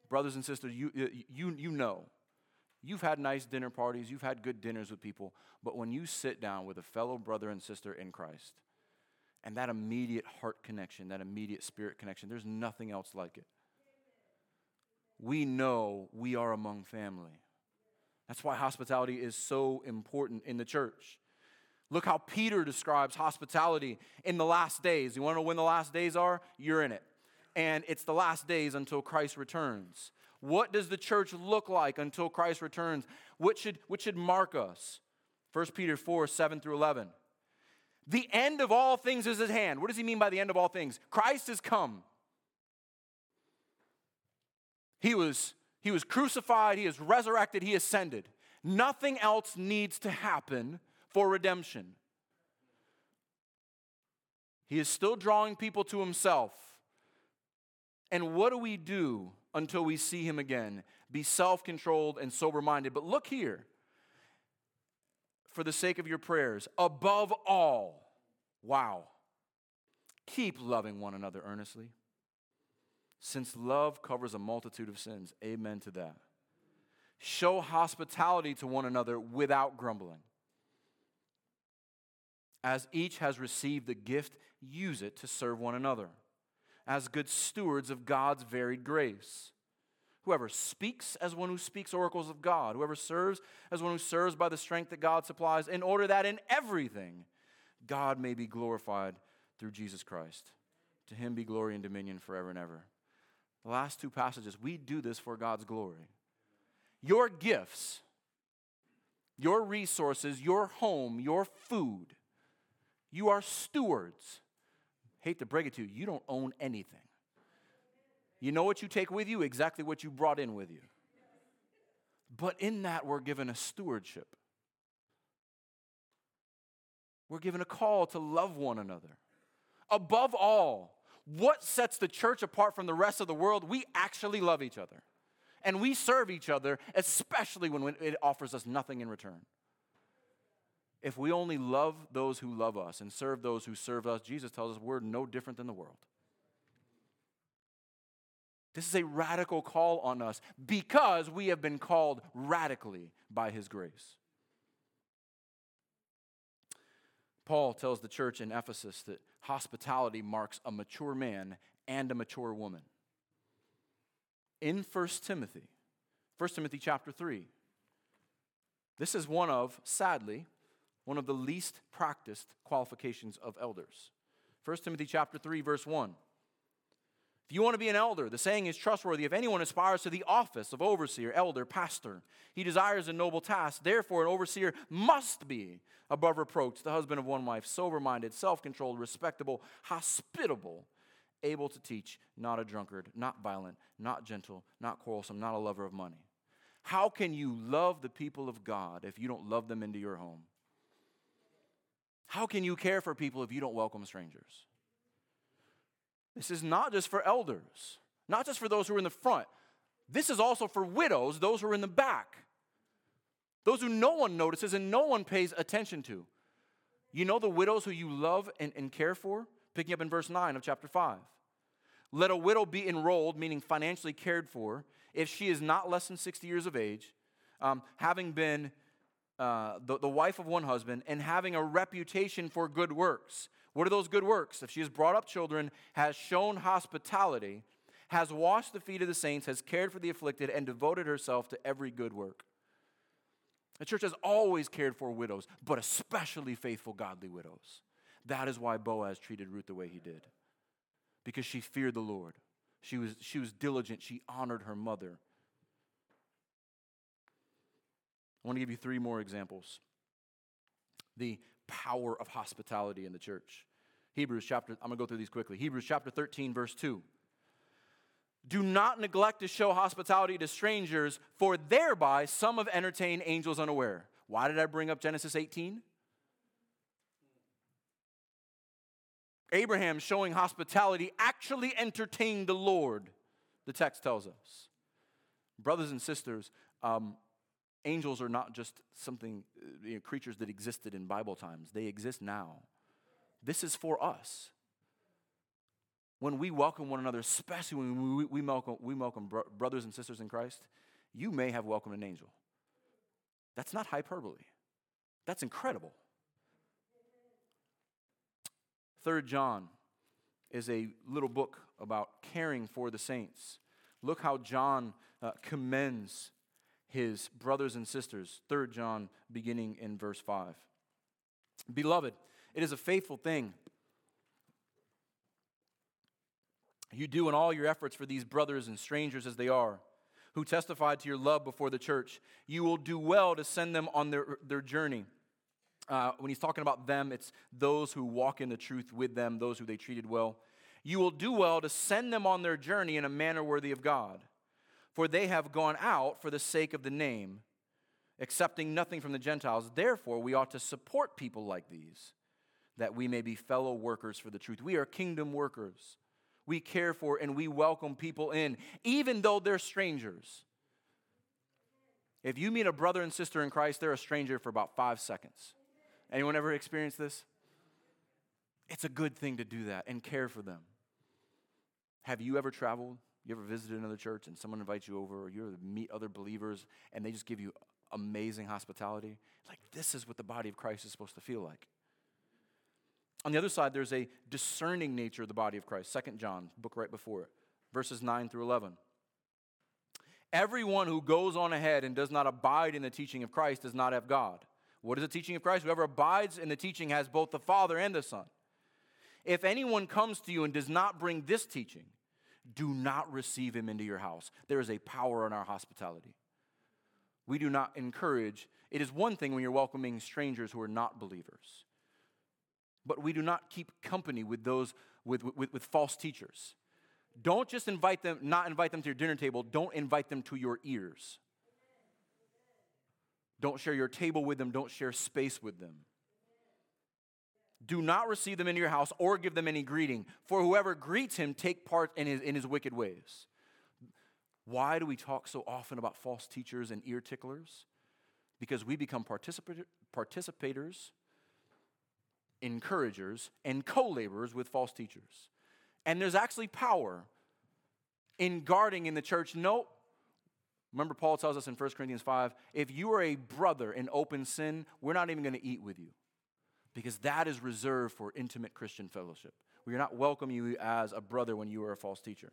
Brothers and sisters, you, uh, you, you know, you've had nice dinner parties, you've had good dinners with people, but when you sit down with a fellow brother and sister in Christ, and that immediate heart connection, that immediate spirit connection, there's nothing else like it. We know we are among family. That's why hospitality is so important in the church. Look how Peter describes hospitality in the last days. You want to know when the last days are? You're in it. And it's the last days until Christ returns. What does the church look like until Christ returns? What should, what should mark us? 1 Peter 4 7 through 11. The end of all things is at hand. What does he mean by the end of all things? Christ has come. He was, he was crucified, he is resurrected, he ascended. Nothing else needs to happen for redemption. He is still drawing people to himself. And what do we do until we see him again? Be self controlled and sober minded. But look here, for the sake of your prayers, above all, wow, keep loving one another earnestly, since love covers a multitude of sins. Amen to that. Show hospitality to one another without grumbling. As each has received the gift, use it to serve one another as good stewards of God's varied grace. Whoever speaks as one who speaks oracles of God, whoever serves as one who serves by the strength that God supplies, in order that in everything God may be glorified through Jesus Christ. To him be glory and dominion forever and ever. The last two passages, we do this for God's glory. Your gifts, your resources, your home, your food, you are stewards. Hate to break it to you, you don't own anything. You know what you take with you? Exactly what you brought in with you. But in that, we're given a stewardship. We're given a call to love one another. Above all, what sets the church apart from the rest of the world? We actually love each other. And we serve each other, especially when it offers us nothing in return. If we only love those who love us and serve those who serve us, Jesus tells us we're no different than the world. This is a radical call on us because we have been called radically by his grace. Paul tells the church in Ephesus that hospitality marks a mature man and a mature woman. In 1 Timothy, 1 Timothy chapter 3, this is one of, sadly, one of the least practiced qualifications of elders. 1 Timothy chapter 3 verse 1. If you want to be an elder, the saying is trustworthy. If anyone aspires to the office of overseer, elder, pastor, he desires a noble task. Therefore, an overseer must be above reproach, the husband of one wife, sober minded, self controlled, respectable, hospitable, able to teach, not a drunkard, not violent, not gentle, not quarrelsome, not a lover of money. How can you love the people of God if you don't love them into your home? How can you care for people if you don't welcome strangers? This is not just for elders, not just for those who are in the front. This is also for widows, those who are in the back, those who no one notices and no one pays attention to. You know the widows who you love and, and care for? Picking up in verse 9 of chapter 5. Let a widow be enrolled, meaning financially cared for, if she is not less than 60 years of age, um, having been uh, the, the wife of one husband, and having a reputation for good works. What are those good works? If she has brought up children, has shown hospitality, has washed the feet of the saints, has cared for the afflicted, and devoted herself to every good work. The church has always cared for widows, but especially faithful, godly widows. That is why Boaz treated Ruth the way he did, because she feared the Lord. She was, she was diligent, she honored her mother. I want to give you three more examples. The power of hospitality in the church. Hebrews chapter, I'm going to go through these quickly. Hebrews chapter 13, verse 2. Do not neglect to show hospitality to strangers, for thereby some have entertained angels unaware. Why did I bring up Genesis 18? Abraham, showing hospitality, actually entertained the Lord, the text tells us. Brothers and sisters, um, angels are not just something, uh, you know, creatures that existed in Bible times, they exist now. This is for us. When we welcome one another, especially when we, we welcome, we welcome bro- brothers and sisters in Christ, you may have welcomed an angel. That's not hyperbole, that's incredible. Third John is a little book about caring for the saints. Look how John uh, commends his brothers and sisters. Third John, beginning in verse 5. Beloved, it is a faithful thing you do in all your efforts for these brothers and strangers as they are, who testified to your love before the church. You will do well to send them on their, their journey uh, when he's talking about them, it's those who walk in the truth with them, those who they treated well. You will do well to send them on their journey in a manner worthy of God, for they have gone out for the sake of the name, accepting nothing from the Gentiles. Therefore, we ought to support people like these, that we may be fellow workers for the truth. We are kingdom workers. We care for and we welcome people in, even though they're strangers. If you meet a brother and sister in Christ, they're a stranger for about five seconds. Anyone ever experienced this? It's a good thing to do that and care for them. Have you ever traveled? You ever visited another church and someone invites you over, or you meet other believers and they just give you amazing hospitality? Like, this is what the body of Christ is supposed to feel like. On the other side, there's a discerning nature of the body of Christ. Second John, book right before it, verses 9 through 11. Everyone who goes on ahead and does not abide in the teaching of Christ does not have God. What is the teaching of Christ? Whoever abides in the teaching has both the Father and the Son. If anyone comes to you and does not bring this teaching, do not receive him into your house. There is a power in our hospitality. We do not encourage, it is one thing when you're welcoming strangers who are not believers, but we do not keep company with those with, with, with false teachers. Don't just invite them, not invite them to your dinner table, don't invite them to your ears. Don't share your table with them. Don't share space with them. Do not receive them into your house or give them any greeting, for whoever greets him take part in his, in his wicked ways. Why do we talk so often about false teachers and ear ticklers? Because we become participa- participators, encouragers, and co laborers with false teachers. And there's actually power in guarding in the church. Nope, Remember, Paul tells us in 1 Corinthians 5 if you are a brother in open sin, we're not even going to eat with you because that is reserved for intimate Christian fellowship. We are not welcoming you as a brother when you are a false teacher.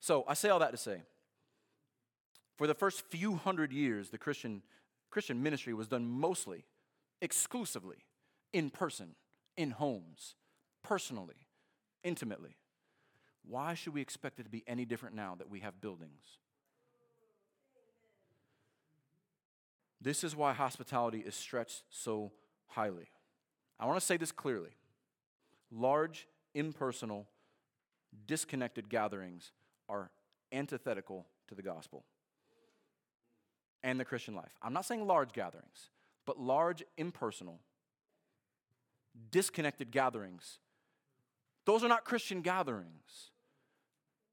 So I say all that to say for the first few hundred years, the Christian, Christian ministry was done mostly, exclusively, in person, in homes, personally, intimately. Why should we expect it to be any different now that we have buildings? This is why hospitality is stretched so highly. I want to say this clearly large, impersonal, disconnected gatherings are antithetical to the gospel and the Christian life. I'm not saying large gatherings, but large, impersonal, disconnected gatherings. Those are not Christian gatherings.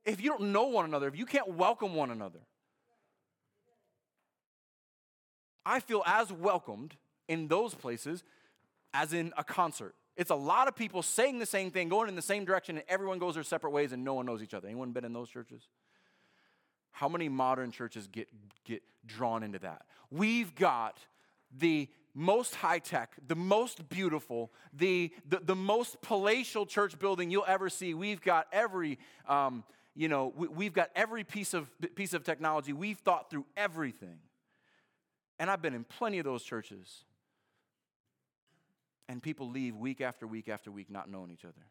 If you don't know one another, if you can't welcome one another, I feel as welcomed in those places as in a concert. It's a lot of people saying the same thing, going in the same direction, and everyone goes their separate ways and no one knows each other. Anyone been in those churches? How many modern churches get, get drawn into that? We've got the most high tech, the most beautiful, the, the, the, most palatial church building you'll ever see. We've got every, um, you know, we, have got every piece of, piece of technology. We've thought through everything. And I've been in plenty of those churches. And people leave week after week after week not knowing each other.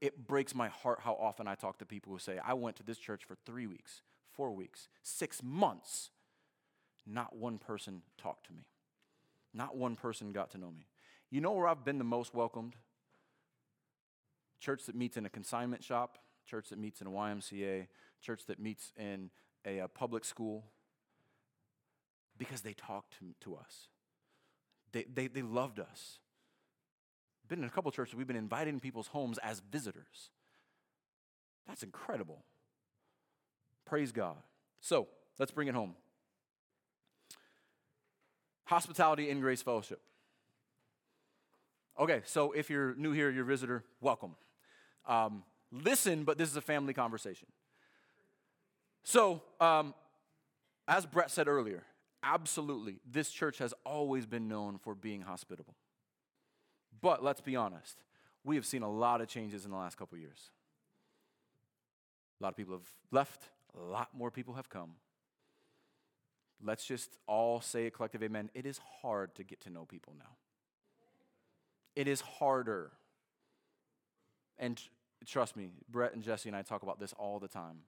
It breaks my heart how often I talk to people who say, I went to this church for three weeks, four weeks, six months. Not one person talked to me. Not one person got to know me. You know where I've been the most welcomed? Church that meets in a consignment shop, church that meets in a YMCA, church that meets in a, a public school, because they talked to, to us. They, they, they loved us. Been in a couple churches, we've been invited in people's homes as visitors. That's incredible. Praise God. So let's bring it home. Hospitality in Grace Fellowship. Okay, so if you're new here, you're a visitor, welcome. Um, listen, but this is a family conversation. So, um, as Brett said earlier, absolutely, this church has always been known for being hospitable. But let's be honest, we have seen a lot of changes in the last couple years. A lot of people have left, a lot more people have come. Let's just all say a collective amen. It is hard to get to know people now. It is harder. And trust me, Brett and Jesse and I talk about this all the time.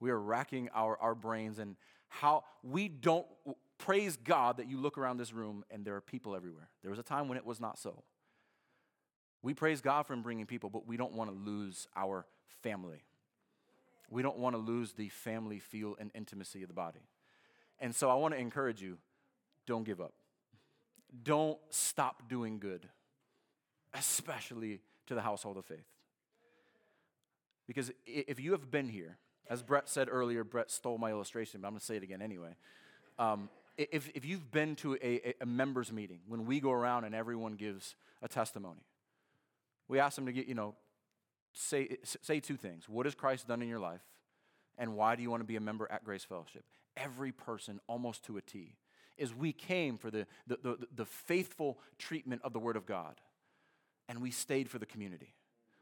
We are racking our, our brains and how we don't praise God that you look around this room and there are people everywhere. There was a time when it was not so. We praise God for bringing people, but we don't want to lose our family. We don't want to lose the family feel and intimacy of the body. And so I want to encourage you don't give up. Don't stop doing good, especially to the household of faith. Because if you have been here, as Brett said earlier, Brett stole my illustration, but I'm going to say it again anyway. Um, if, if you've been to a, a members meeting, when we go around and everyone gives a testimony, we ask them to get, you know, say, say two things. What has Christ done in your life? And why do you want to be a member at Grace Fellowship? Every person, almost to a T, is we came for the, the, the, the faithful treatment of the Word of God. And we stayed for the community.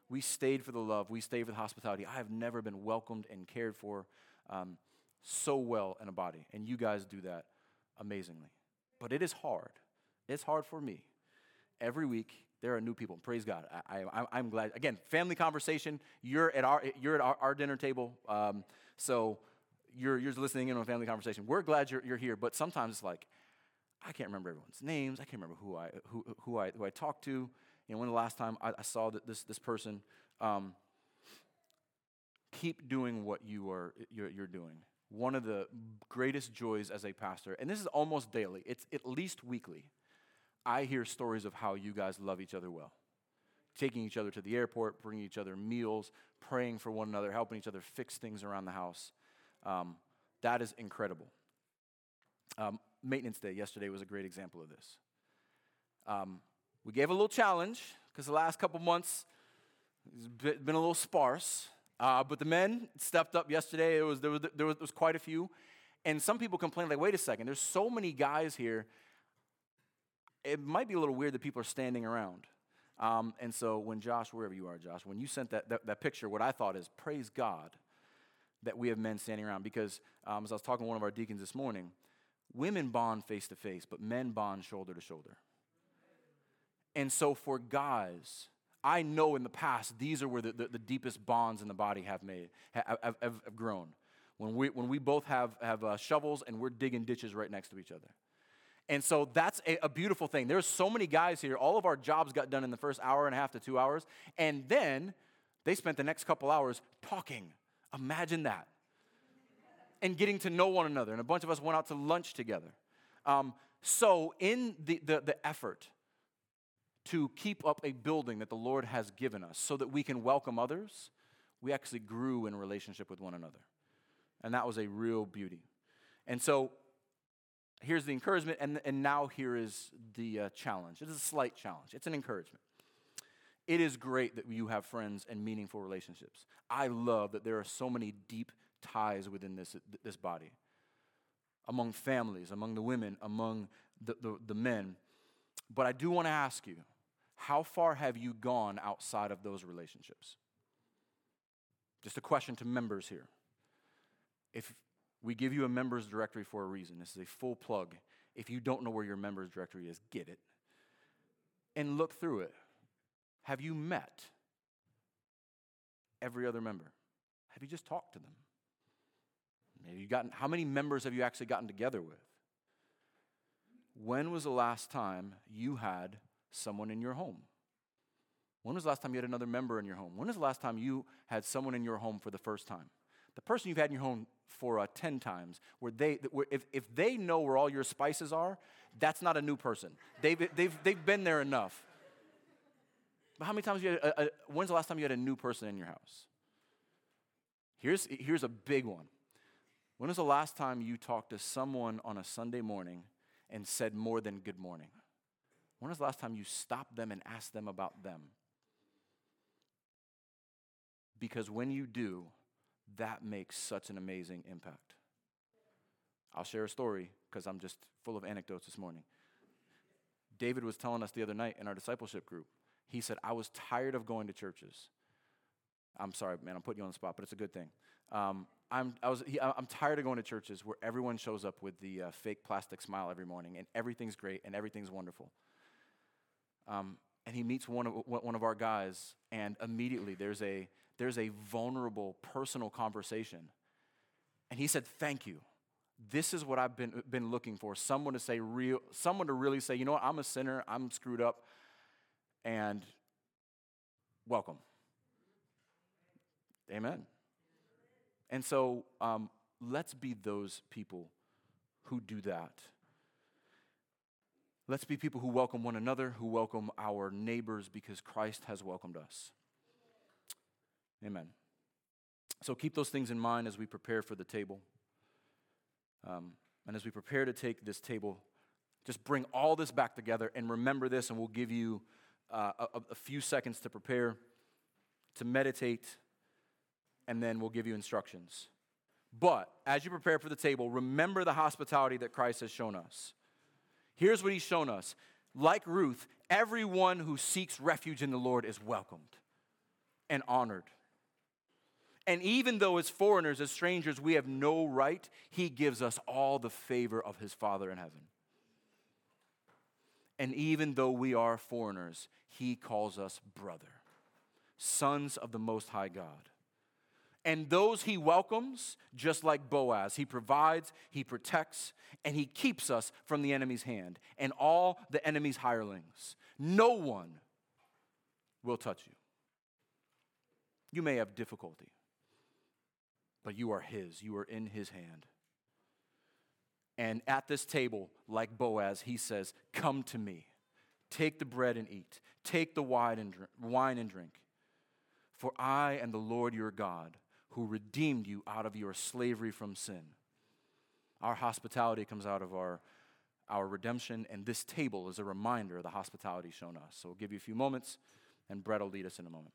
We stayed for the love. We stayed for the hospitality. I have never been welcomed and cared for um, so well in a body. And you guys do that amazingly. But it is hard. It's hard for me. Every week, there are new people. Praise God. I, am glad. Again, family conversation. You're at our, you're at our, our dinner table. Um, so you're, you're listening in on family conversation. We're glad you're, you're here, but sometimes it's like, I can't remember everyone's names. I can't remember who I, who, who I, who I talked to. You know, when the last time I, I saw this, this person. Um, keep doing what you are, you're, you're doing. One of the greatest joys as a pastor, and this is almost daily, it's at least weekly I hear stories of how you guys love each other well. Taking each other to the airport, bringing each other meals, praying for one another, helping each other fix things around the house. Um, that is incredible. Um, maintenance day yesterday was a great example of this. Um, we gave a little challenge because the last couple months has been a little sparse. Uh, but the men stepped up yesterday. It was, there, was, there, was, there was quite a few. And some people complained, like, wait a second, there's so many guys here it might be a little weird that people are standing around. Um, and so when Josh, wherever you are, Josh, when you sent that, that, that, picture, what I thought is, praise God that we have men standing around. Because um, as I was talking to one of our deacons this morning, women bond face to face, but men bond shoulder to shoulder. And so for guys, I know in the past, these are where the, the, the deepest bonds in the body have made, have, have, have, grown. When we, when we both have, have uh, shovels and we're digging ditches right next to each other. And so that's a, a, beautiful thing. There's so many guys here. All of our jobs got done in the first hour and a half to two hours. And then they spent the next couple hours talking. Imagine that. And getting to know one another. And a bunch of us went out to lunch together. Um, so, in the, the, the effort to keep up a building that the Lord has given us so that we can welcome others, we actually grew in relationship with one another. And that was a real beauty. And so here's the encouragement, and, and now here is the uh, challenge. It is a slight challenge, it's an encouragement. It is great that you have friends and meaningful relationships. I love that there are so many deep ties within this, this body, among families, among the women, among the, the, the men. But I do want to ask you how far have you gone outside of those relationships? Just a question to members here. If we give you a members directory for a reason. This is a full plug. If you don't know where your members directory is, get it. And look through it. Have you met every other member? Have you just talked to them? Have you gotten how many members have you actually gotten together with? When was the last time you had someone in your home? When was the last time you had another member in your home? When was the last time you had someone in your home for the first time? The person you've had in your home for uh, 10 times, where they, where if, if they know where all your spices are, that's not a new person. They've, they've, they've been there enough. but how many times you had a, a, when's the last time you had a new person in your house? Here's, here's a big one. When was the last time you talked to someone on a Sunday morning and said more than good morning? When was the last time you stopped them and asked them about them? Because when you do, that makes such an amazing impact. I'll share a story because I'm just full of anecdotes this morning. David was telling us the other night in our discipleship group, he said, I was tired of going to churches. I'm sorry, man, I'm putting you on the spot, but it's a good thing. Um, I'm, I was, he, I'm tired of going to churches where everyone shows up with the uh, fake plastic smile every morning and everything's great and everything's wonderful. Um, and he meets one of, one of our guys, and immediately there's a, there's a vulnerable, personal conversation. And he said, Thank you. This is what I've been, been looking for someone to say real, someone to really say, you know what, I'm a sinner, I'm screwed up, and welcome. Amen. And so um, let's be those people who do that. Let's be people who welcome one another, who welcome our neighbors because Christ has welcomed us. Amen. So keep those things in mind as we prepare for the table. Um, and as we prepare to take this table, just bring all this back together and remember this, and we'll give you uh, a, a few seconds to prepare, to meditate, and then we'll give you instructions. But as you prepare for the table, remember the hospitality that Christ has shown us. Here's what he's shown us. Like Ruth, everyone who seeks refuge in the Lord is welcomed and honored. And even though as foreigners, as strangers, we have no right, he gives us all the favor of his Father in heaven. And even though we are foreigners, he calls us brother, sons of the Most High God. And those he welcomes, just like Boaz, he provides, he protects, and he keeps us from the enemy's hand and all the enemy's hirelings. No one will touch you. You may have difficulty but you are His. You are in His hand. And at this table, like Boaz, he says, Come to me. Take the bread and eat. Take the wine and drink. For I am the Lord your God, who redeemed you out of your slavery from sin. Our hospitality comes out of our, our redemption, and this table is a reminder of the hospitality shown us. So we'll give you a few moments, and Brett will lead us in a moment.